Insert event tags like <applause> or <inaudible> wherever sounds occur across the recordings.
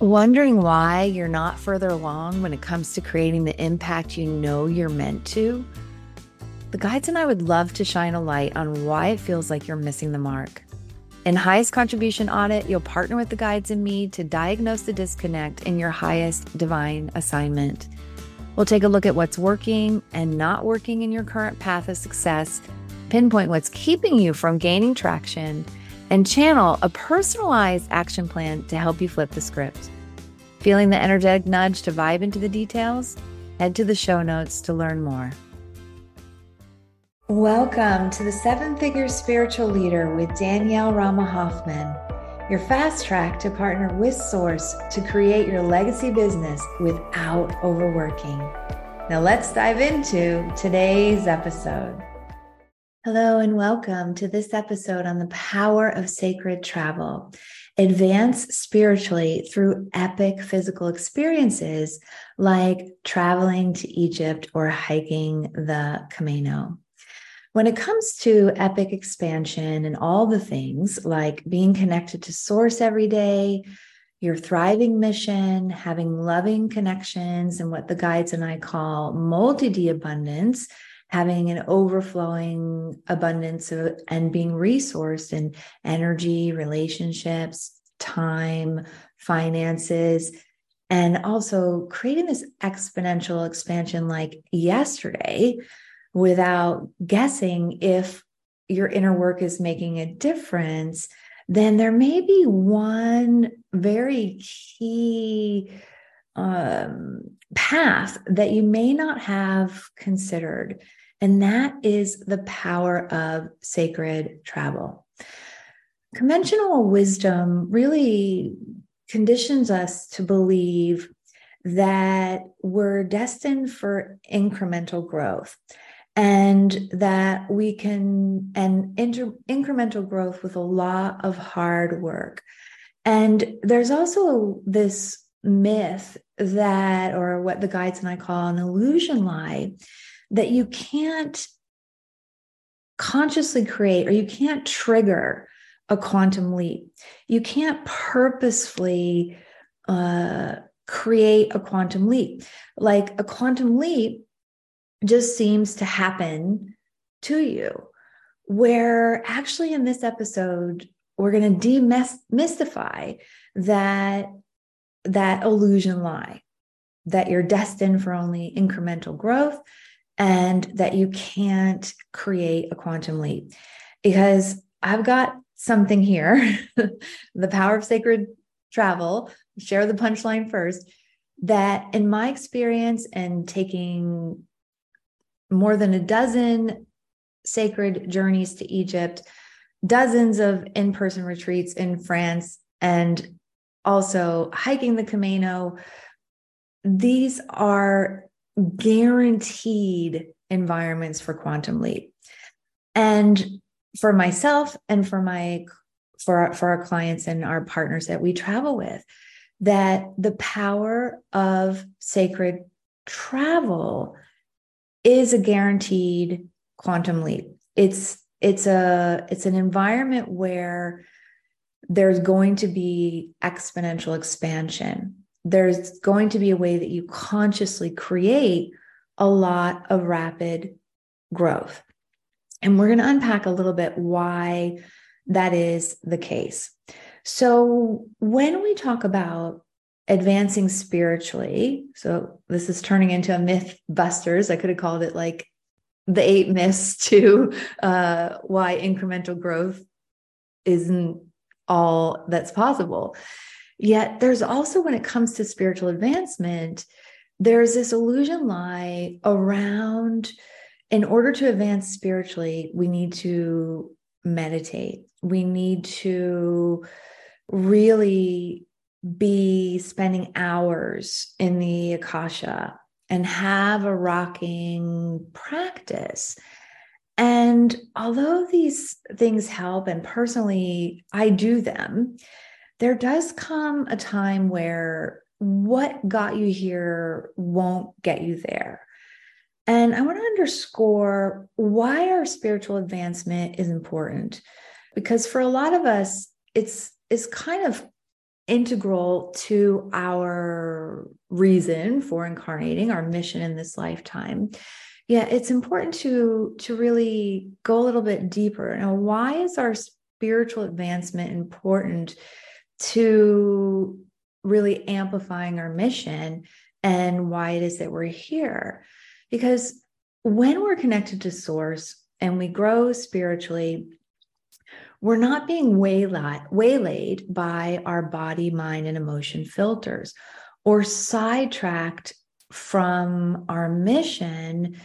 Wondering why you're not further along when it comes to creating the impact you know you're meant to? The guides and I would love to shine a light on why it feels like you're missing the mark. In Highest Contribution Audit, you'll partner with the guides and me to diagnose the disconnect in your highest divine assignment. We'll take a look at what's working and not working in your current path of success, pinpoint what's keeping you from gaining traction and channel a personalized action plan to help you flip the script. Feeling the energetic nudge to vibe into the details? Head to the show notes to learn more. Welcome to the Seven Figure Spiritual Leader with Danielle Rama Hoffman, your fast track to partner with Source to create your legacy business without overworking. Now, let's dive into today's episode. Hello, and welcome to this episode on the power of sacred travel. Advance spiritually through epic physical experiences like traveling to Egypt or hiking the Camino. When it comes to epic expansion and all the things like being connected to source every day, your thriving mission, having loving connections, and what the guides and I call multi D abundance having an overflowing abundance of, and being resourced in energy, relationships, time, finances, and also creating this exponential expansion like yesterday without guessing if your inner work is making a difference, then there may be one very key um, path that you may not have considered. And that is the power of sacred travel. Conventional wisdom really conditions us to believe that we're destined for incremental growth and that we can and inter, incremental growth with a lot of hard work and there's also this myth that or what the guides and i call an illusion lie that you can't consciously create or you can't trigger a quantum leap. You can't purposefully uh, create a quantum leap. Like a quantum leap just seems to happen to you. Where actually, in this episode, we're going to demystify that that illusion lie that you're destined for only incremental growth and that you can't create a quantum leap. Because I've got something here <laughs> the power of sacred travel, share the punchline first, that in my experience and taking more than a dozen sacred journeys to Egypt, dozens of in person retreats in France, and also hiking the Camino. These are guaranteed environments for quantum leap. And for myself and for my for our, for our clients and our partners that we travel with that the power of sacred travel is a guaranteed quantum leap it's it's a it's an environment where there's going to be exponential expansion there's going to be a way that you consciously create a lot of rapid growth. And we're going to unpack a little bit why that is the case. So, when we talk about advancing spiritually, so this is turning into a myth busters. I could have called it like the eight myths <laughs> to uh, why incremental growth isn't all that's possible. Yet there's also, when it comes to spiritual advancement, there's this illusion lie around in order to advance spiritually, we need to meditate. We need to really be spending hours in the Akasha and have a rocking practice. And although these things help, and personally I do them, there does come a time where what got you here won't get you there. And I want to underscore why our spiritual advancement is important. Because for a lot of us, it's it's kind of integral to our reason for incarnating, our mission in this lifetime. Yeah, it's important to to really go a little bit deeper. Now, why is our spiritual advancement important to really amplifying our mission and why it is that we're here? Because when we're connected to source and we grow spiritually, we're not being waylaid, by our body, mind, and emotion filters or sidetracked from our mission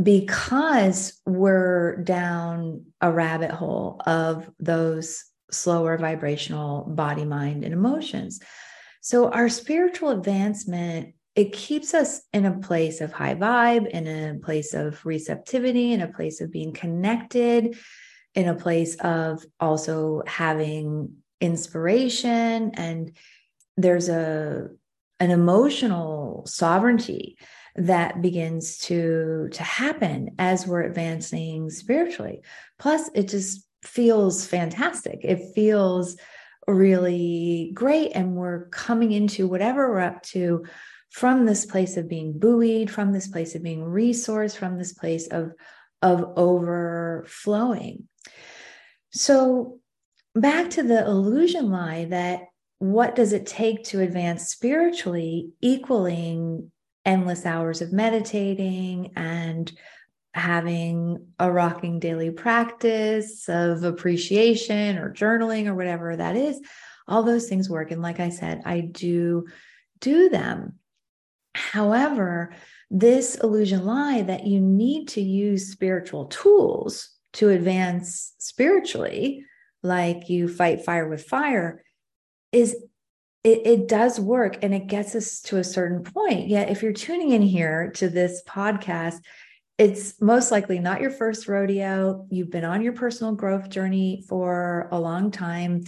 because we're down a rabbit hole of those slower vibrational body, mind, and emotions. So, our spiritual advancement it keeps us in a place of high vibe, in a place of receptivity, in a place of being connected, in a place of also having inspiration and there's a an emotional sovereignty that begins to to happen as we're advancing spiritually plus it just feels fantastic it feels really great and we're coming into whatever we're up to from this place of being buoyed, from this place of being resourced, from this place of, of overflowing. So, back to the illusion lie that what does it take to advance spiritually, equaling endless hours of meditating and having a rocking daily practice of appreciation or journaling or whatever that is all those things work and like i said i do do them However, this illusion lie that you need to use spiritual tools to advance spiritually, like you fight fire with fire, is it, it, does work and it gets us to a certain point. Yet, if you're tuning in here to this podcast, it's most likely not your first rodeo. You've been on your personal growth journey for a long time.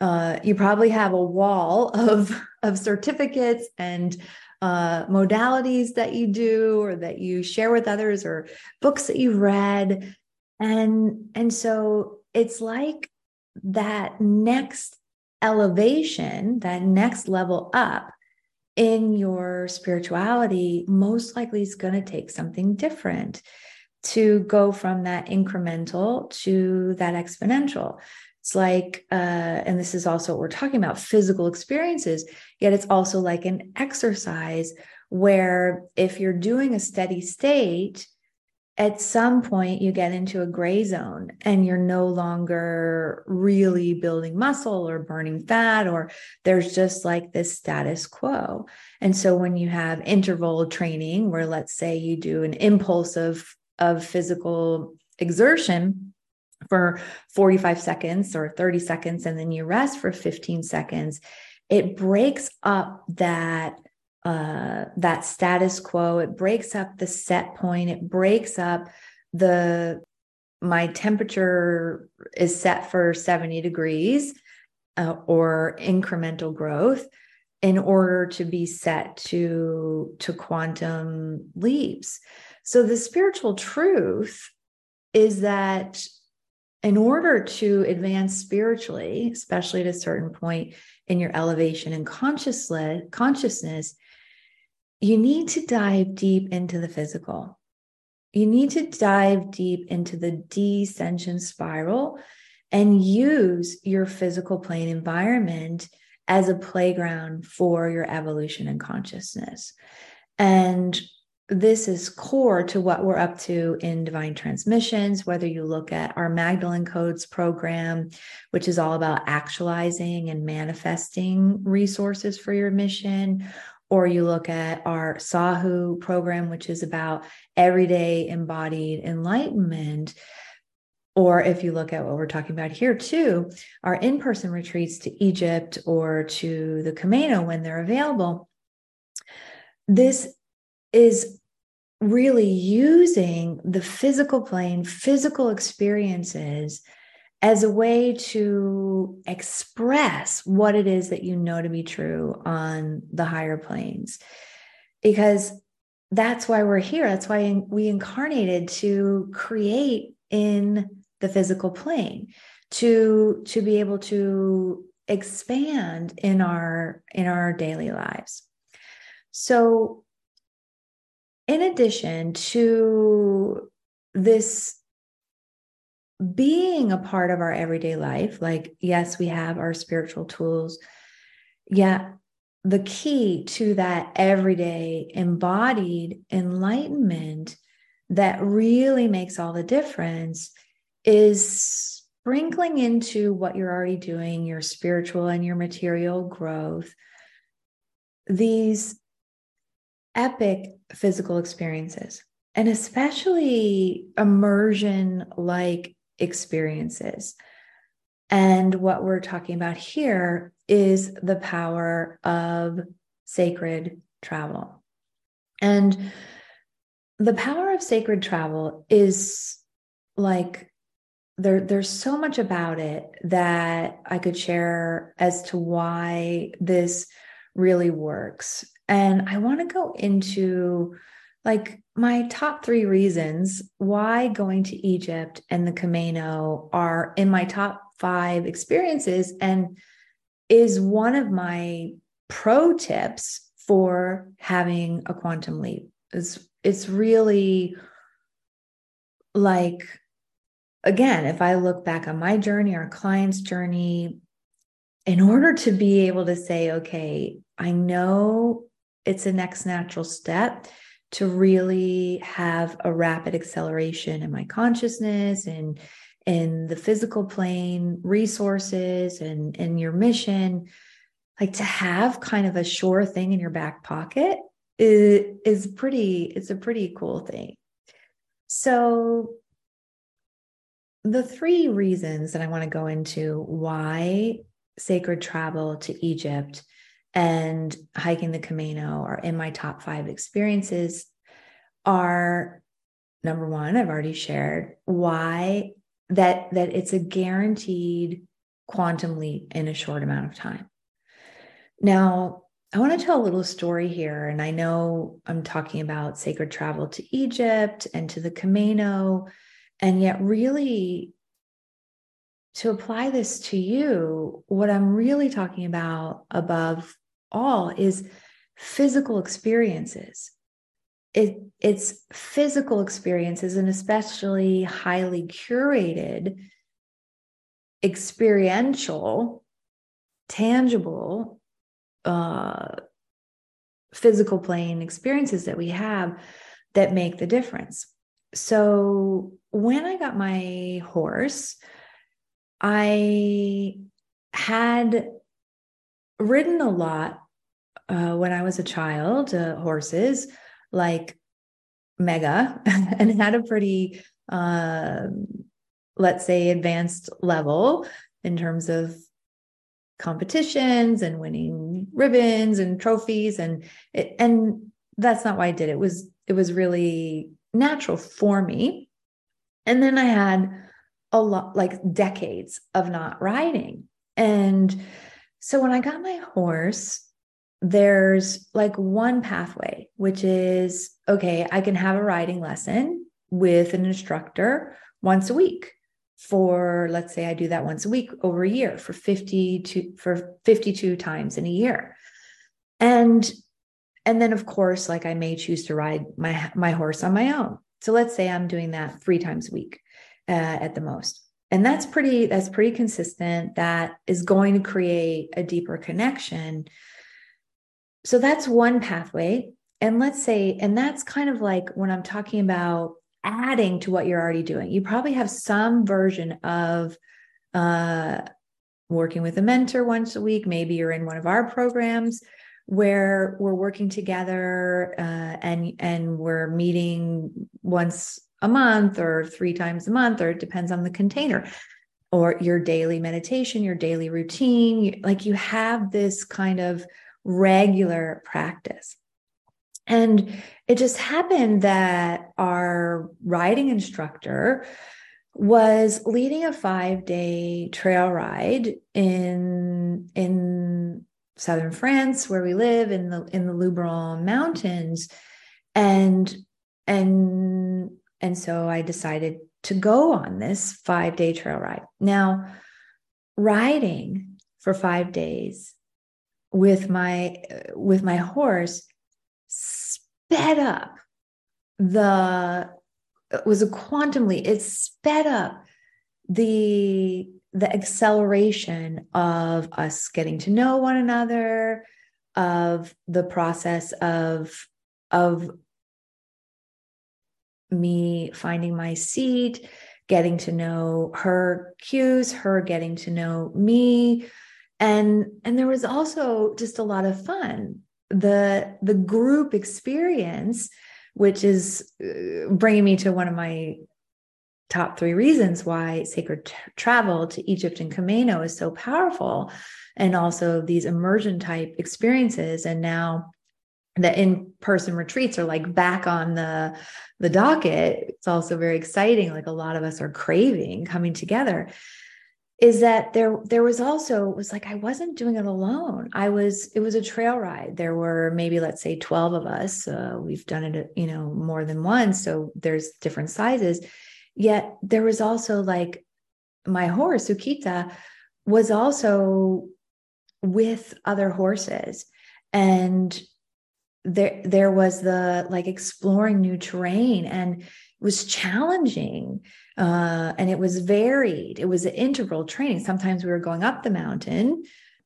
Uh, you probably have a wall <laughs> of, of certificates and uh, modalities that you do or that you share with others or books that you've read and and so it's like that next elevation that next level up in your spirituality most likely is going to take something different to go from that incremental to that exponential. It's like, uh, and this is also what we're talking about physical experiences, yet it's also like an exercise where if you're doing a steady state, at some point you get into a gray zone and you're no longer really building muscle or burning fat, or there's just like this status quo. And so when you have interval training, where let's say you do an impulse of, of physical exertion, for 45 seconds or 30 seconds and then you rest for 15 seconds it breaks up that uh, that status quo. It breaks up the set point. It breaks up the my temperature is set for 70 degrees uh, or incremental growth in order to be set to to quantum leaps. So the spiritual truth is that in order to advance spiritually, especially at a certain point in your elevation and consciousness, you need to dive deep into the physical. You need to dive deep into the descension spiral and use your physical plane environment as a playground for your evolution and consciousness. And this is core to what we're up to in divine transmissions whether you look at our magdalene codes program which is all about actualizing and manifesting resources for your mission or you look at our sahu program which is about everyday embodied enlightenment or if you look at what we're talking about here too our in-person retreats to egypt or to the camino when they're available this is really using the physical plane, physical experiences as a way to express what it is that you know to be true on the higher planes. Because that's why we're here. That's why we incarnated to create in the physical plane, to, to be able to expand in our in our daily lives so in addition to this being a part of our everyday life like yes we have our spiritual tools yeah the key to that everyday embodied enlightenment that really makes all the difference is sprinkling into what you're already doing, your spiritual and your material growth, these epic physical experiences, and especially immersion like experiences. And what we're talking about here is the power of sacred travel. And the power of sacred travel is like there there's so much about it that I could share as to why this really works. And I want to go into like my top 3 reasons why going to Egypt and the Camino are in my top 5 experiences and is one of my pro tips for having a quantum leap. It's it's really like again, if I look back on my journey, our client's journey, in order to be able to say, okay, I know it's a next natural step to really have a rapid acceleration in my consciousness and in the physical plane, resources and, and your mission, like to have kind of a sure thing in your back pocket is, is pretty, it's a pretty cool thing. So the three reasons that I want to go into why sacred travel to Egypt and hiking the Camino are in my top five experiences are number one, I've already shared why that that it's a guaranteed quantum leap in a short amount of time. Now, I want to tell a little story here. And I know I'm talking about sacred travel to Egypt and to the Camino and yet, really, to apply this to you, what I'm really talking about above all is physical experiences. It, it's physical experiences and especially highly curated, experiential, tangible, uh, physical plane experiences that we have that make the difference. So when I got my horse, I had ridden a lot uh, when I was a child, uh, horses like Mega, <laughs> and had a pretty, uh, let's say, advanced level in terms of competitions and winning ribbons and trophies and it, and that's not why I did it. it was it was really natural for me and then I had a lot, like decades of not riding. And so when I got my horse, there's like one pathway, which is okay, I can have a riding lesson with an instructor once a week for let's say I do that once a week over a year for 52 for 52 times in a year. And and then of course like I may choose to ride my my horse on my own. So let's say I'm doing that three times a week uh, at the most. And that's pretty that's pretty consistent. That is going to create a deeper connection. So that's one pathway. And let's say, and that's kind of like when I'm talking about adding to what you're already doing. You probably have some version of uh, working with a mentor once a week. Maybe you're in one of our programs where we're working together uh, and and we're meeting once a month or three times a month or it depends on the container or your daily meditation your daily routine like you have this kind of regular practice and it just happened that our riding instructor was leading a 5 day trail ride in in southern France, where we live in the in the Luberon Mountains, and and and so I decided to go on this five day trail ride. Now, riding for five days with my with my horse sped up the it was a quantum leap. It sped up the the acceleration of us getting to know one another of the process of of me finding my seat getting to know her cues her getting to know me and and there was also just a lot of fun the the group experience which is uh, bringing me to one of my top three reasons why sacred t- travel to Egypt and Camino is so powerful, and also these immersion type experiences. And now the in-person retreats are like back on the the docket. It's also very exciting. Like a lot of us are craving coming together. Is that there? There was also it was like I wasn't doing it alone. I was. It was a trail ride. There were maybe let's say twelve of us. Uh, we've done it, you know, more than once. So there's different sizes Yet there was also like my horse, Ukita, was also with other horses. And there there was the like exploring new terrain and it was challenging uh, and it was varied. It was an integral training. Sometimes we were going up the mountain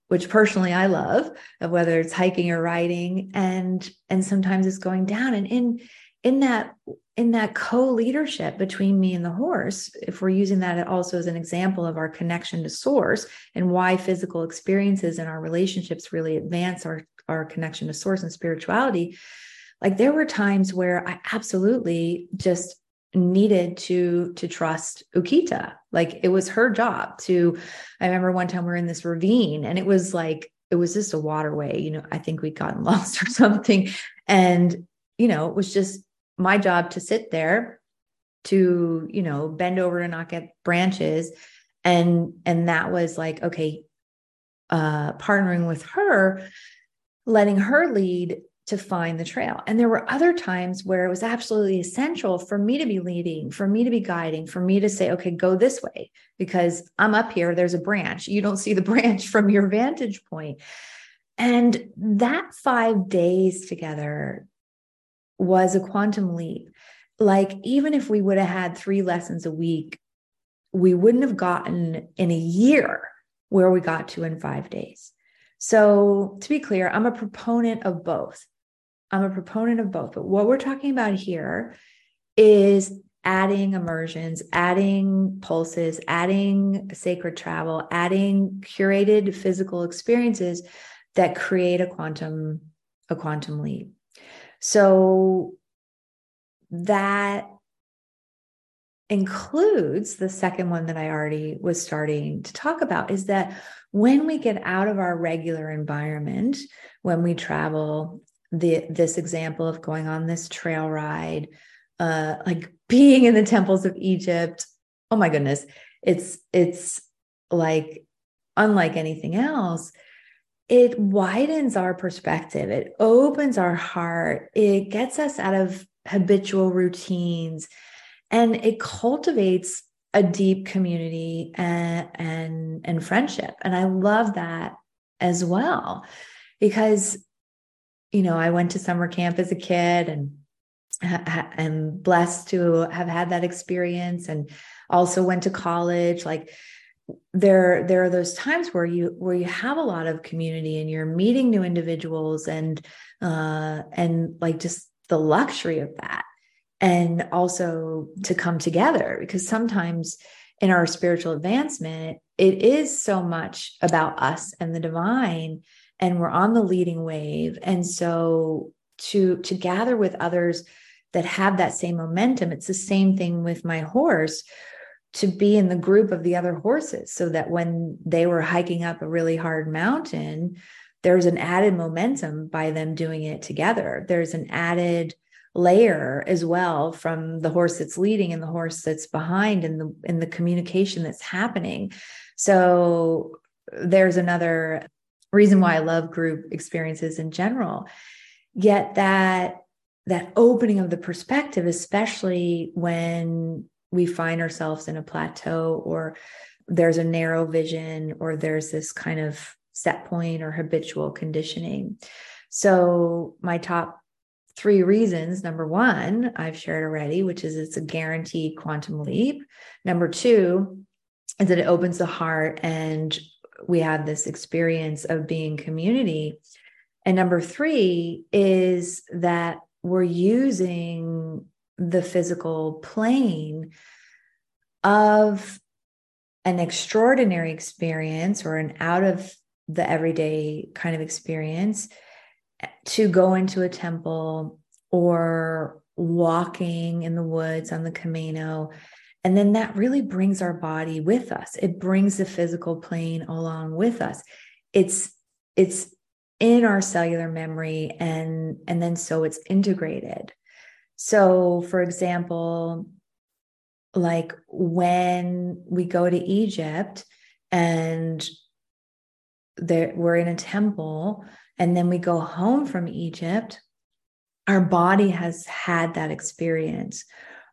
which personally i love whether it's hiking or riding. And and sometimes it's going down. And in in that in that co-leadership between me and the horse if we're using that also as an example of our connection to source and why physical experiences and our relationships really advance our our connection to source and spirituality like there were times where i absolutely just needed to to trust ukita. Like it was her job to i remember one time we were in this ravine and it was like it was just a waterway you know i think we'd gotten <laughs> lost or something. And you know it was just my job to sit there to you know bend over to knock at branches. And and that was like okay uh partnering with her letting her lead to find the trail and there were other times where it was absolutely essential for me to be leading for me to be guiding for me to say okay go this way because i'm up here there's a branch you don't see the <laughs> branch from your vantage point and that 5 days together was a quantum leap. Like, even if we would have had three lessons a week, we wouldn't have gotten in a year where we got to in five days. So, to be clear, I'm a proponent of both. I'm a proponent of both. But what we're talking about here is adding immersions, adding pulses, adding sacred travel, adding curated physical experiences that create a quantum a quantum leap. So that includes the second one that I already was starting to talk about is that when we get out of our regular environment, when we travel, the this example of going on this trail ride, uh, like being in the temples of Egypt, oh my goodness, it's it's like unlike anything else it widens our perspective, it opens our heart, it gets us out of habitual routines, and it cultivates a deep community and, and, and friendship. And I love that as well because you know i went to summer camp as a kid and am blessed to have had that experience and also went to college. Like there there are those times where you where you have a lot of community and you're meeting new individuals and uh and like just the luxury of that. And also to come together because sometimes in our spiritual advancement it is so much about us and the divine and we're on the leading wave and so to to gather with others that have that same momentum it's the same thing with my horse to be in the group of the other horses so that when they were hiking up a really hard mountain, there's an added momentum by them doing it together. There's an added layer as well from the horse that's leading and the horse that's behind and the in the communication that's happening. So there's another reason why I love group experiences in general. Yet that that opening of the perspective, especially when we find ourselves in a plateau or there's a narrow vision or there's this kind of set point or habitual conditioning. So, my top three reasons number one, I've shared already, which is it's a guaranteed quantum leap. Number two is that it opens the heart and we have this experience of being community. And number three is that we're using the physical plane of an extraordinary experience or an out of the everyday kind of experience to go into a temple or walking in the woods on the Camino. And then that really brings our body with us. It brings the physical plane along with us. It's it's in our cellular memory and and then so it's integrated. So for example, like when we go to Egypt and there we're in a temple and then we go home from Egypt, our body has had that experience.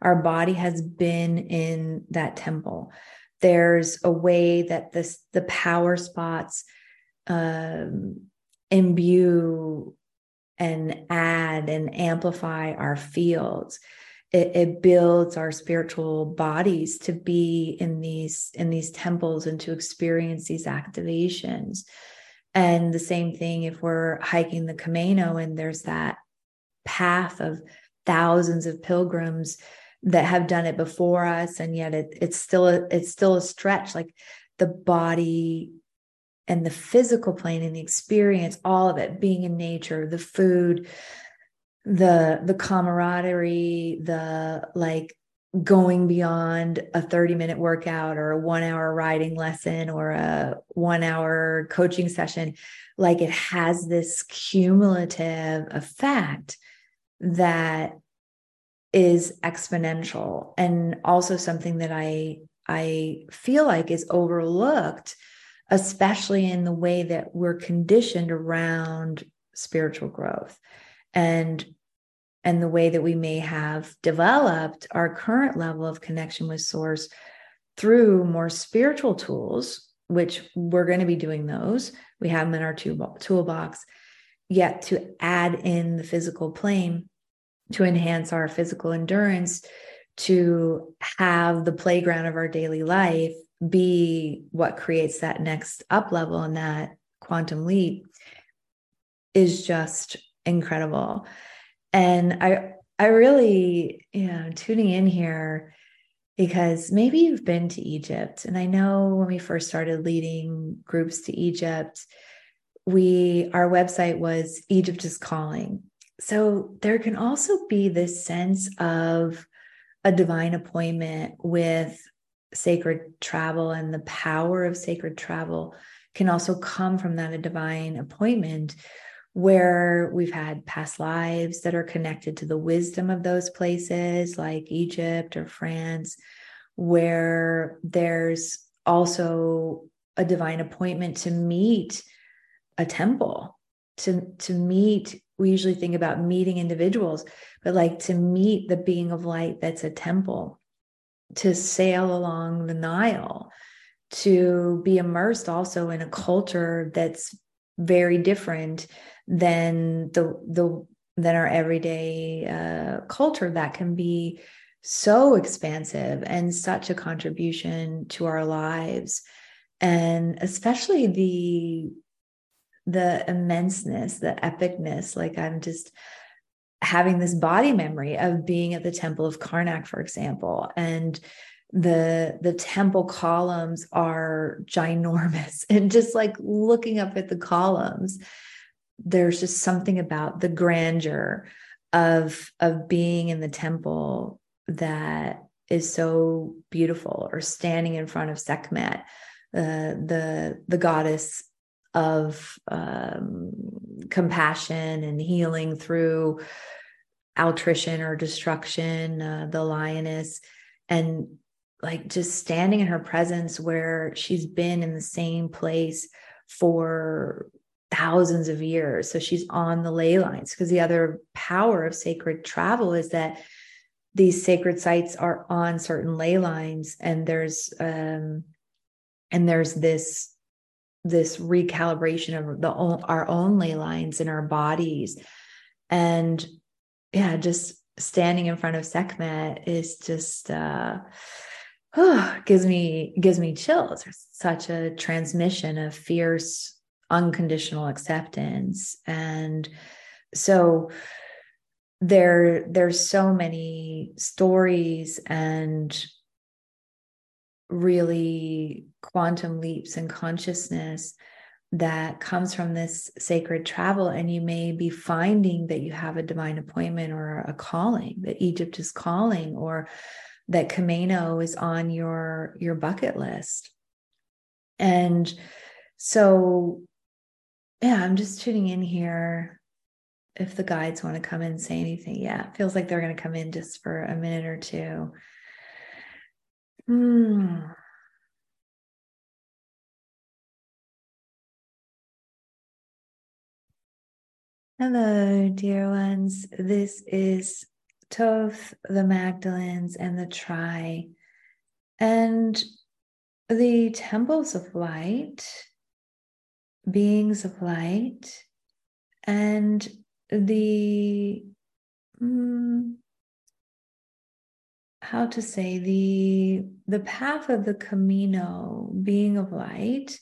Our body has been in that temple. There's a way that this the power spots um, imbue and add and amplify our fields. It, it, builds our spiritual bodies to be in these in these temples and to experience these activations and the same thing if we're hiking the Camino and there's that path of thousands of pilgrims that have done it before us and yet it, it's still a, it's still a stretch like the body and the physical plane and the experience all of it being in nature the food the the camaraderie the like going beyond a 30 minute workout or a one hour riding lesson or a one hour coaching session like it has this cumulative effect that is exponential. And also something that i i feel like is overlooked especially in the way that we're conditioned around spiritual growth and and the way that we may have developed our current level of connection with source through more spiritual tools which we're going to be doing those. We have them in our toolbox. Yet to add in the physical plane to enhance our physical endurance to have the playground of our daily life be what creates that next up level and that quantum leap is just incredible and I I really, you know, tuning in here because maybe you've been to Egypt. And I know when we first started leading groups to Egypt, we our website was Egypt is calling. So there can also be this sense of a divine appointment with sacred travel and the power of sacred travel can also come from that a divine appointment where we've had past lives that are connected to the wisdom of those places, like Egypt or France, where there's also a divine appointment to meet a temple, to, to meet. We usually think about meeting individuals, but like to meet the being of light that's a temple, to sail along the Nile, to be immersed also in a culture that's very different than the the than our everyday uh, culture that can be so expansive and such a contribution to our lives. And especially the the immenseness the epicness like i'm just having this body memory of being at the temple of karnak for example and the the temple columns are ginormous. <laughs> And just like looking up at the columns there's just something about the grandeur of of being in the temple that is so beautiful or standing in front of Sekhmet, uh, the the goddess of um, compassion and healing through altrition or destruction, uh, the lioness, and like just standing in her presence where she's been in the same place for thousands of years. So she's on the ley lines because the other power of sacred travel is that these sacred sites are on certain ley lines and there's um and there's this this recalibration of the our own ley lines in our bodies. And yeah just standing in front of sekhmet is just uh oh, <sighs> gives me gives me chills. There's such a transmission of fierce unconditional acceptance. And so there there's so many stories and really quantum leaps in consciousness that comes from this sacred travel. And you may be finding that you have a divine appointment or a calling that egypt is calling or that Camino is on your your bucket list. And so yeah i'm just tuning in here. If the guides want to come in and say anything yeah it feels like they're going to come in just for a minute or two Hmm. Hello, dear ones. This is Thoth, the Magdalenes, and the Tri, and the temples of light, beings of light, and the mm, how to say the the path of the camino being of light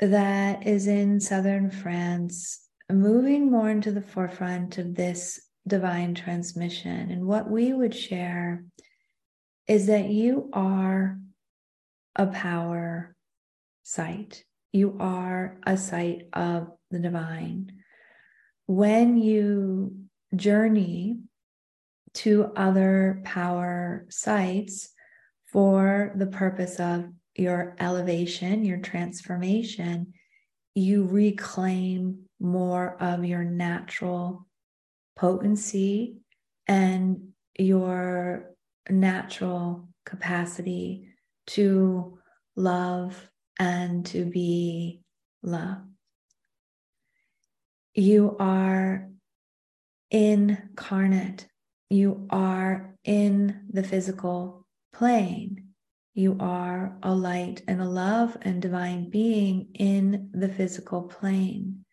that is in southern france moving more into the forefront of this divine transmission. And what we would share is that you are a power site. You are a site of the divine. When you journey to other power sites for the purpose of your elevation, your transformation, you reclaim more of your natural potency and your natural capacity to love and to be love. You are incarnate you are in the physical plane. You are a light and a love and divine being in the physical plane.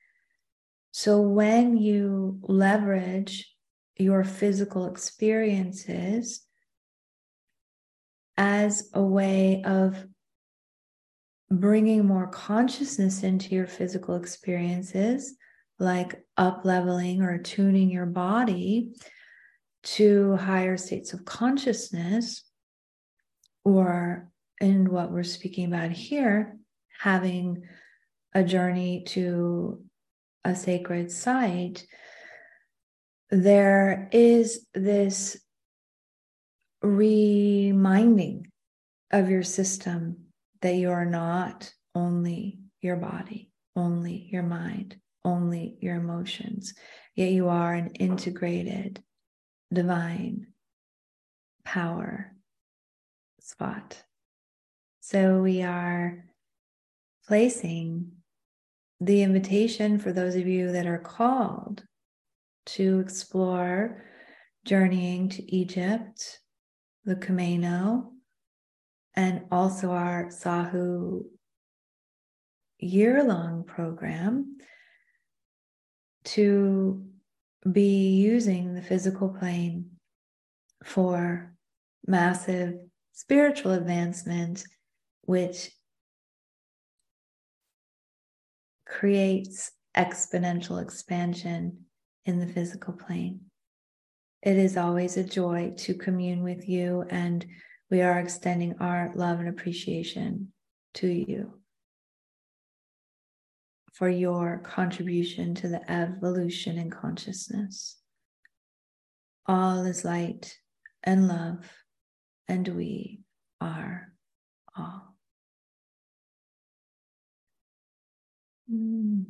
So when you leverage your physical experiences as a way of bringing more consciousness into your physical experiences, like up leveling or tuning your body, to higher states of consciousness, or in what we're speaking about here, having a journey to a sacred site, there is this reminding of your system that you are not only your body, only your mind, only your emotions, yet you are an integrated divine power spot. So we are placing the invitation for those of you that are called to explore journeying to Egypt, the Camino, and also our Sahu year long program to be using the physical plane for massive spiritual advancement, which creates exponential expansion in the physical plane. It is always a joy to commune with you, and we are extending our love and appreciation to you for your contribution to the evolution in consciousness. All is light and love, and we are all. Mm.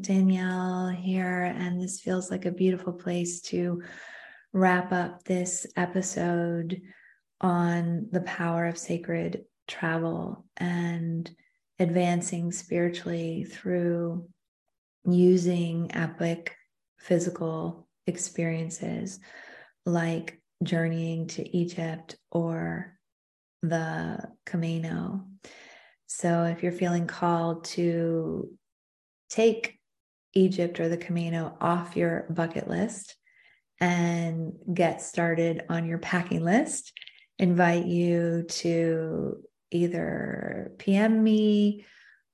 Danielle here, and this feels like a beautiful place to wrap up this episode on the power of sacred travel and advancing spiritually through using epic physical experiences like journeying to Egypt or the Camino. So if you're feeling called to take Egypt or the Camino off your bucket list and get started on your packing list, invite you to either PM me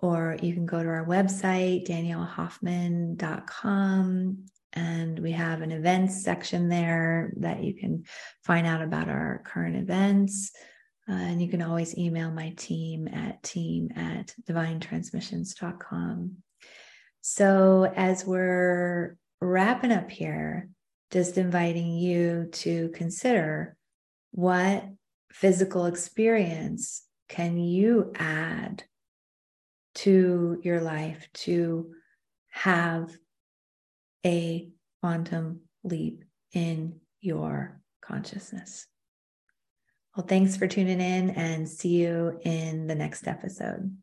or you can go to our website, daniellehoffman.com, and we have an events section there that you can find out about our current events. Uh, and you can always email my team at team at divinetransmissions.com. So, as we're wrapping up here, just inviting you to consider what physical experience can you add to your life to have a quantum leap in your consciousness. Well, thanks for tuning in and see you in the next episode.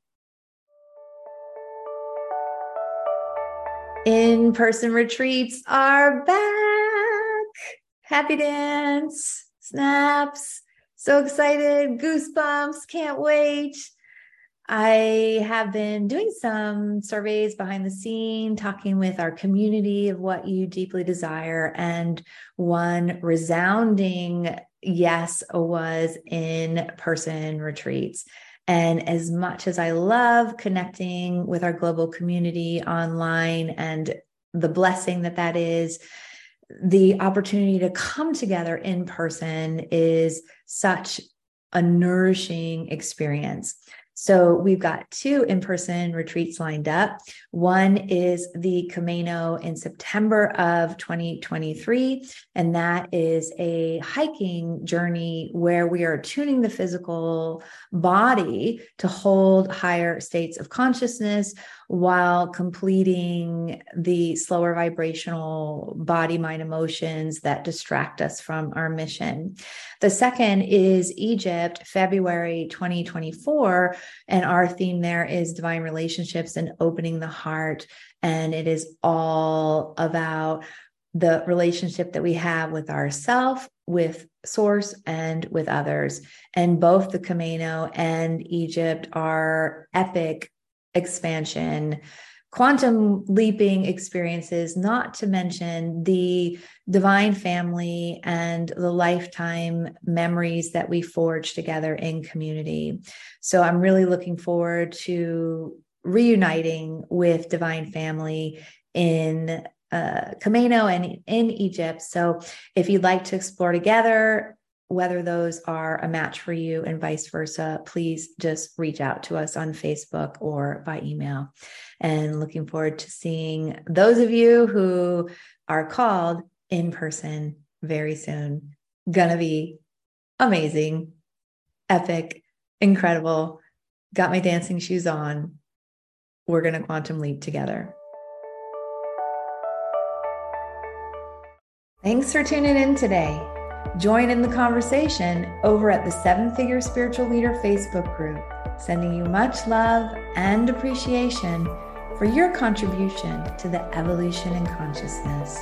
In person retreats are back. Happy dance, snaps. So excited, goosebumps, can't wait. I have been doing some surveys behind the scene, talking with our community of what you deeply desire. And one resounding yes was in person retreats. And as much as I love connecting with our global community online and the blessing that that is, the opportunity to come together in person is such a nourishing experience. So we've got two in person retreats lined up. One is the Camino in September of 2023, and that is a hiking journey where we are tuning the physical body to hold higher states of consciousness while completing the slower vibrational body, mind, emotions that distract us from our mission. The second is Egypt, February 2024. And our theme there is divine relationships and opening the heart. And it is all about the relationship that we have with ourself, with source, and with others. And both the Camino and Egypt are epic expansion, quantum leaping experiences, not to mention the divine family and the lifetime memories that we forge together in community. So I'm really looking forward to reuniting with divine family in uh, Camino and in Egypt. So if you'd like to explore together, whether those are a match for you and vice versa, please just reach out to us on Facebook or by email. And looking forward to seeing those of you who are called in person very soon. Gonna be amazing, epic, incredible. Got my dancing shoes on. We're gonna quantum leap together. Thanks for tuning in today. Join in the conversation over at the Seven Figure Spiritual Leader Facebook group, sending you much love and appreciation for your contribution to the evolution in consciousness.